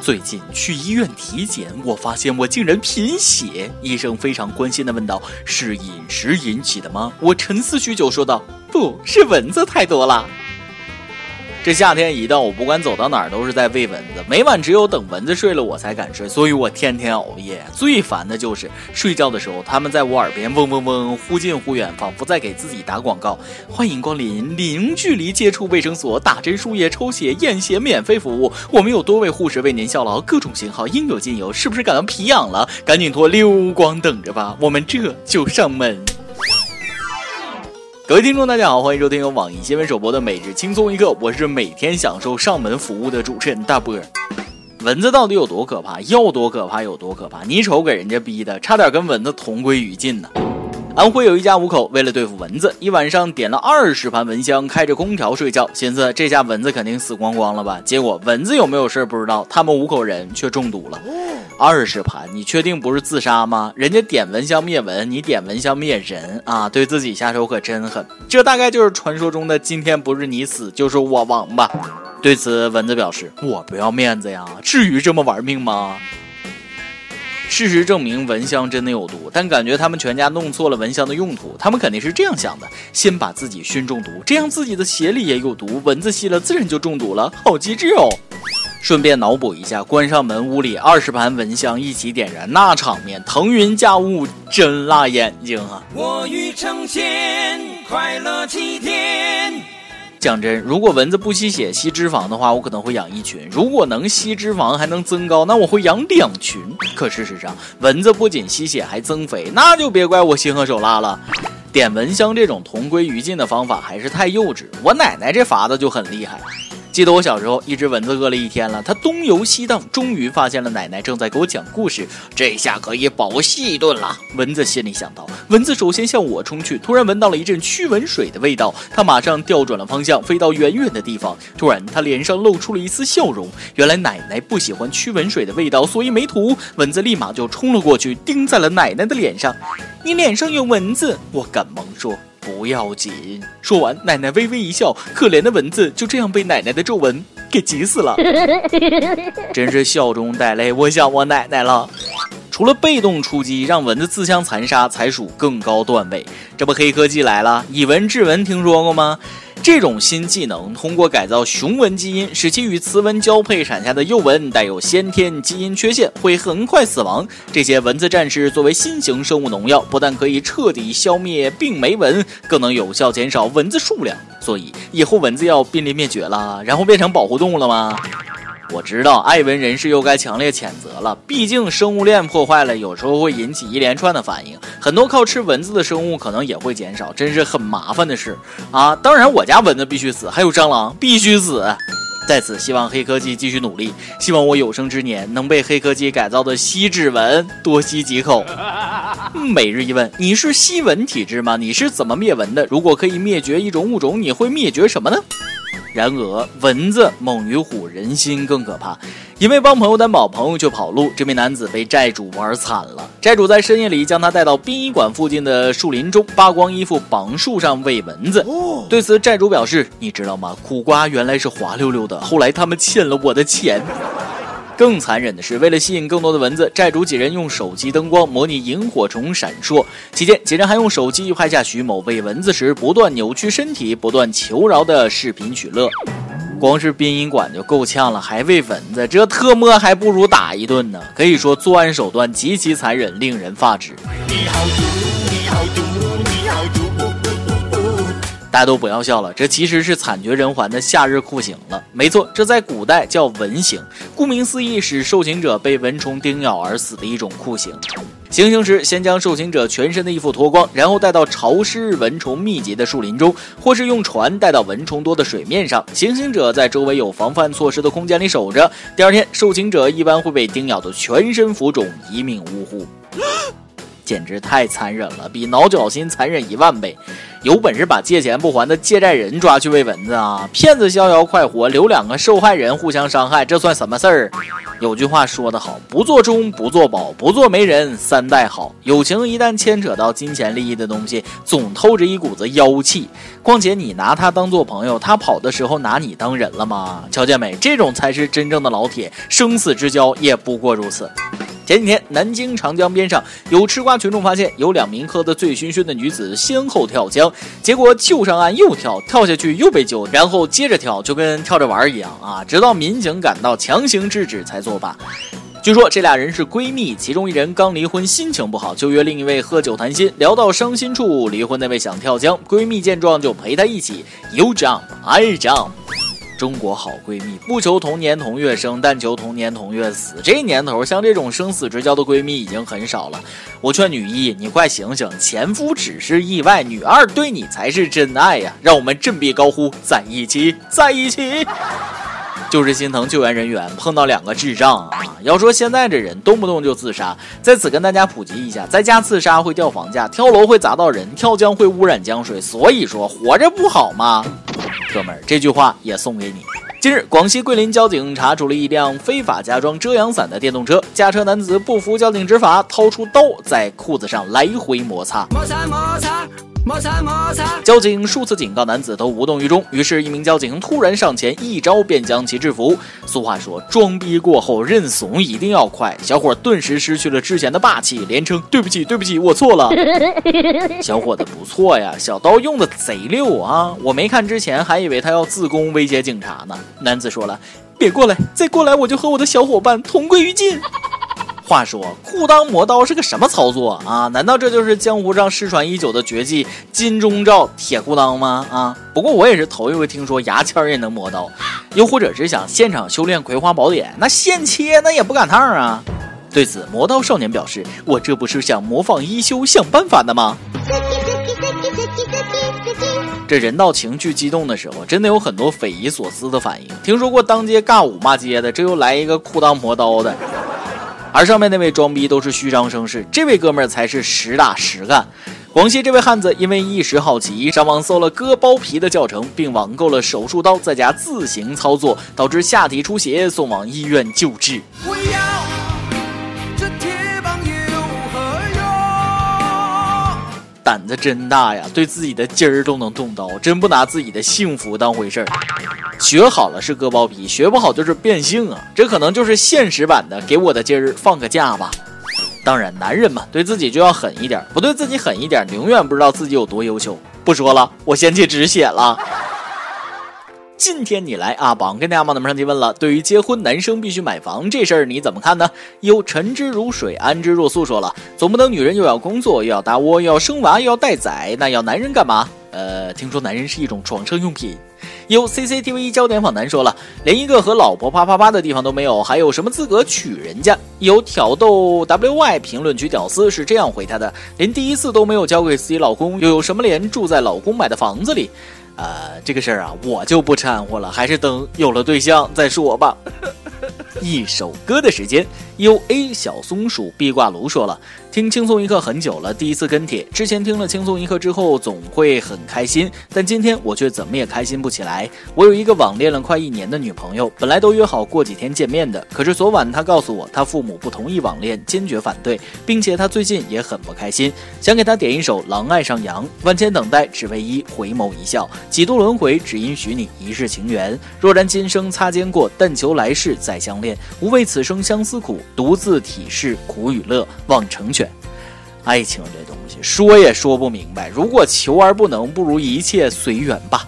最近去医院体检，我发现我竟然贫血。医生非常关心的问道：“是饮食引起的吗？”我沉思许久，说道：“不是蚊子太多了。”这夏天一到，我不管走到哪儿都是在喂蚊子。每晚只有等蚊子睡了，我才敢睡，所以我天天熬夜。最烦的就是睡觉的时候，他们在我耳边嗡嗡嗡，忽近忽远，仿佛在给自己打广告。欢迎光临零距离接触卫生所，打针、输液、抽血、验血免费服务。我们有多位护士为您效劳，各种型号应有尽有。是不是感到皮痒了？赶紧脱溜光等着吧，我们这就上门。各位听众，大家好，欢迎收听由网易新闻首播的《每日轻松一刻》，我是每天享受上门服务的主持人大波。蚊子到底有多可怕？要多可怕有多可怕？你瞅给人家逼的，差点跟蚊子同归于尽呢。安徽有一家五口，为了对付蚊子，一晚上点了二十盘蚊香，开着空调睡觉，寻思这下蚊子肯定死光光了吧？结果蚊子有没有事不知道，他们五口人却中毒了。二十盘，你确定不是自杀吗？人家点蚊香灭蚊，你点蚊香灭人啊！对自己下手可真狠。这大概就是传说中的今天不是你死就是我亡吧？对此，蚊子表示：我不要面子呀，至于这么玩命吗？事实证明，蚊香真的有毒，但感觉他们全家弄错了蚊香的用途。他们肯定是这样想的：先把自己熏中毒，这样自己的鞋里也有毒，蚊子吸了自然就中毒了。好机智哦！顺便脑补一下，关上门，屋里二十盘蚊香一起点燃，那场面腾云驾雾，真辣眼睛啊！我欲成仙，快乐七天。讲真，如果蚊子不吸血吸脂肪的话，我可能会养一群；如果能吸脂肪还能增高，那我会养两群。可事实上，蚊子不仅吸血还增肥，那就别怪我心狠手辣了。点蚊香这种同归于尽的方法还是太幼稚，我奶奶这法子就很厉害。记得我小时候，一只蚊子饿了一天了，它东游西荡，终于发现了奶奶正在给我讲故事，这下可以饱吸一顿了。蚊子心里想到，蚊子首先向我冲去，突然闻到了一阵驱蚊水的味道，它马上调转了方向，飞到远远的地方。突然，它脸上露出了一丝笑容，原来奶奶不喜欢驱蚊水的味道，所以没涂。蚊子立马就冲了过去，叮在了奶奶的脸上。你脸上有蚊子，我赶忙说。不要紧。说完，奶奶微微一笑，可怜的蚊子就这样被奶奶的皱纹给急死了。真是笑中带泪，我想我奶奶了。除了被动出击，让蚊子自相残杀才属更高段位。这不，黑科技来了，以蚊治蚊，听说过吗？这种新技能通过改造雄蚊基因，使其与雌蚊交配产下的幼蚊带有先天基因缺陷，会很快死亡。这些蚊子战士作为新型生物农药，不但可以彻底消灭病媒蚊，更能有效减少蚊子数量。所以以后蚊子要濒临灭绝了，然后变成保护动物了吗？我知道爱文人士又该强烈谴责了，毕竟生物链破坏了，有时候会引起一连串的反应，很多靠吃蚊子的生物可能也会减少，真是很麻烦的事啊！当然，我家蚊子必须死，还有蟑螂必须死。在此，希望黑科技继续努力，希望我有生之年能被黑科技改造的吸脂蚊多吸几口。每日一问：你是吸蚊体质吗？你是怎么灭蚊的？如果可以灭绝一种物种，你会灭绝什么呢？然而，蚊子猛于虎，人心更可怕。因为帮朋友担保，朋友却跑路，这名男子被债主玩惨了。债主在深夜里将他带到殡仪馆附近的树林中，扒光衣服绑树上喂蚊子。对此，债主表示：“你知道吗？苦瓜原来是滑溜溜的，后来他们欠了我的钱。”更残忍的是，为了吸引更多的蚊子，债主几人用手机灯光模拟萤火虫闪烁。期间，几人还用手机拍下徐某喂蚊子时不断扭曲身体、不断求饶的视频取乐。光是殡仪馆就够呛了，还喂蚊子，这特么还不如打一顿呢。可以说，作案手段极其残忍，令人发指。你好大家都不要笑了，这其实是惨绝人寰的夏日酷刑了。没错，这在古代叫蚊刑，顾名思义，使受刑者被蚊虫叮咬而死的一种酷刑。行刑时，先将受刑者全身的衣服脱光，然后带到潮湿、蚊虫密集的树林中，或是用船带到蚊虫多的水面上。行刑者在周围有防范措施的空间里守着。第二天，受刑者一般会被叮咬得全身浮肿，一命呜呼。简直太残忍了，比挠脚心残忍一万倍。有本事把借钱不还的借债人抓去喂蚊子啊！骗子逍遥快活，留两个受害人互相伤害，这算什么事儿？有句话说得好，不做忠，不做保，不做媒人，三代好。友情一旦牵扯到金钱利益的东西，总透着一股子妖气。况且你拿他当做朋友，他跑的时候拿你当人了吗？瞧见没？这种才是真正的老铁，生死之交也不过如此。前几天，南京长江边上有吃瓜群众发现，有两名喝得醉醺醺的女子先后跳江，结果救上岸又跳，跳下去又被救，然后接着跳，就跟跳着玩一样啊！直到民警赶到强行制止才作罢。据说这俩人是闺蜜，其中一人刚离婚，心情不好，就约另一位喝酒谈心，聊到伤心处，离婚那位想跳江，闺蜜见状就陪她一起，You jump, I jump。中国好闺蜜，不求同年同月生，但求同年同月死。这年头，像这种生死之交的闺蜜已经很少了。我劝女一，你快醒醒，前夫只是意外，女二对你才是真爱呀！让我们振臂高呼，在一起，在一起。就是心疼救援人员碰到两个智障啊！要说现在这人动不动就自杀，在此跟大家普及一下，在家自杀会掉房价，跳楼会砸到人，跳江会污染江水，所以说活着不好吗？哥们儿，这句话也送给你。近日，广西桂林交警查处了一辆非法加装遮阳伞的电动车，驾车男子不服交警执法，掏出刀在裤子上来回摩擦。摩擦摩擦摩擦摩擦。交警数次警告男子都无动于衷，于是，一名交警突然上前，一招便将其制服。俗话说，装逼过后认怂一定要快。小伙顿时失去了之前的霸气，连称对不起，对不起，我错了。小伙子不错呀，小刀用的贼溜啊！我没看之前还以为他要自宫威胁警察呢。男子说了：“别过来，再过来我就和我的小伙伴同归于尽。”话说，裤裆磨刀是个什么操作啊？难道这就是江湖上失传已久的绝技“金钟罩铁裤裆”吗？啊！不过我也是头一回听说牙签也能磨刀，又或者是想现场修炼《葵花宝典》，那现切那也不赶趟啊！对此，磨刀少年表示：“我这不是想模仿一休想办法的吗？”这人到情绪激动的时候，真的有很多匪夷所思的反应。听说过当街尬舞骂街的，这又来一个裤裆磨刀的。而上面那位装逼都是虚张声势，这位哥们儿才是实打实干。广西这位汉子因为一时好奇，上网搜了割包皮的教程，并网购了手术刀，在家自行操作，导致下体出血，送往医院救治。胆子真大呀，对自己的筋儿都能动刀，真不拿自己的幸福当回事儿。学好了是割包皮，学不好就是变性啊！这可能就是现实版的给我的筋儿放个假吧。当然，男人嘛，对自己就要狠一点，不对自己狠一点，永远不知道自己有多优秀。不说了，我先去止血了。今天你来阿榜跟大家帮咱们上提问了，对于结婚男生必须买房这事儿你怎么看呢？有沉之如水安之若素说了，总不能女人又要工作又要搭窝又要生娃又要带崽，那要男人干嘛？呃，听说男人是一种床上用品。有 CCTV 焦点访谈说了，连一个和老婆啪啪啪的地方都没有，还有什么资格娶人家？有挑逗 WY 评论区屌丝是这样回他的：连第一次都没有交给自己老公，又有什么脸住在老公买的房子里？呃，这个事儿啊，我就不掺和了，还是等有了对象再说吧。一首歌的时间，U A 小松鼠壁挂炉说了。听轻松一刻很久了，第一次跟帖。之前听了轻松一刻之后，总会很开心，但今天我却怎么也开心不起来。我有一个网恋了快一年的女朋友，本来都约好过几天见面的，可是昨晚她告诉我，她父母不同意网恋，坚决反对，并且她最近也很不开心。想给她点一首《狼爱上羊》，万千等待只为一回眸一笑，几度轮回只因许你一世情缘。若然今生擦肩过，但求来世再相恋。无为此生相思苦，独自体视苦与乐，望成全。爱情这东西说也说不明白，如果求而不能，不如一切随缘吧。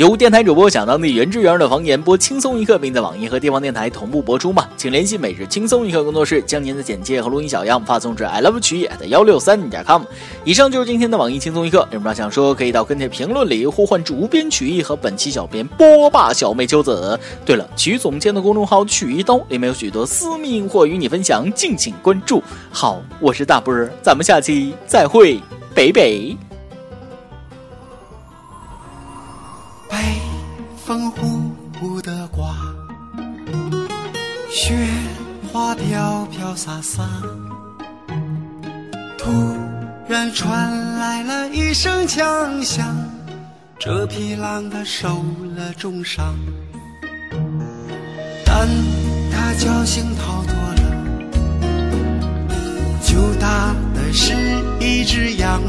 由电台主播想当地原汁原味的方言播轻松一刻，并在网易和地方电台同步播出吗？请联系每日轻松一刻工作室，将您的简介和录音小样发送至 i love 曲艺的幺六三点 com。以上就是今天的网易轻松一刻，有什么想说可以到跟帖评论里呼唤主编曲艺和本期小编波霸小妹秋子。对了，曲总监的公众号曲一刀里面有许多私密硬货与你分享，敬请关注。好，我是大波儿，咱们下期再会，北北。北风呼呼的刮，雪花飘飘洒洒。突然传来了一声枪响，这匹狼它受了重伤，但它侥幸逃脱了，救打的是一只羊。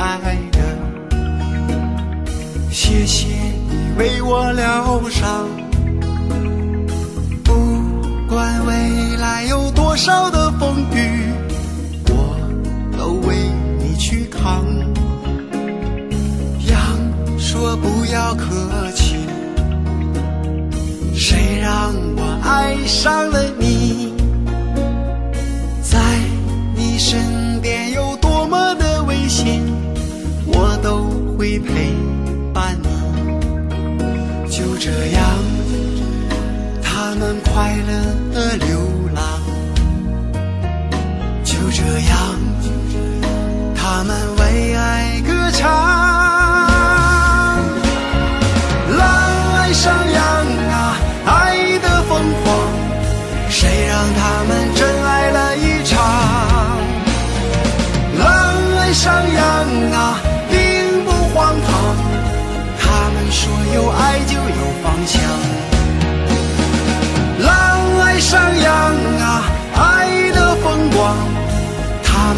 爱的，谢谢你为我疗伤。不管未来有多少的风雨，我都为你去扛。”羊说：“不要客气，谁让我爱上了你？会陪伴你。就这样，他们快乐的流浪。就这样，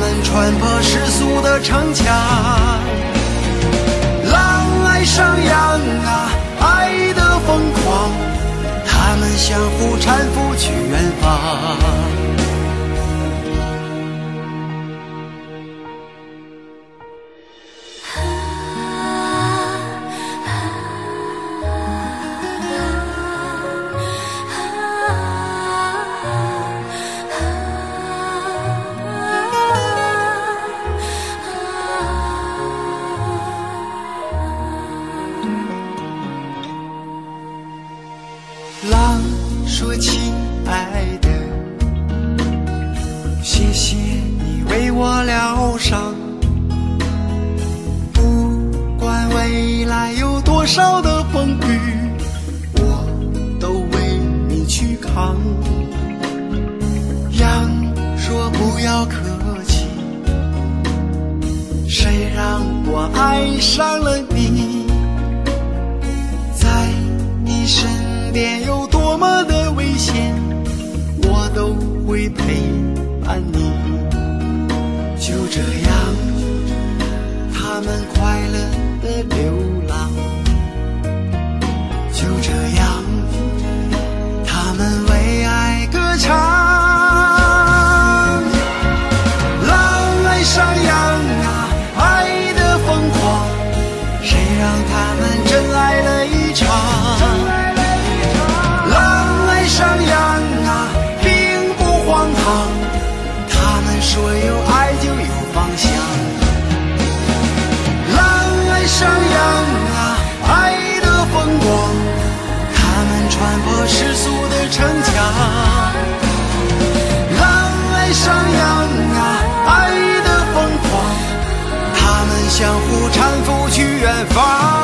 们穿破世俗的城墙。狼爱上羊啊，爱的疯狂，他们相互搀扶去远方。多少的风雨，我都为你去扛。”羊说：“不要客气，谁让我爱上了你？在你身边有多么的危险，我都会陪伴你。就这样，他们快乐的流浪。搀扶去远方。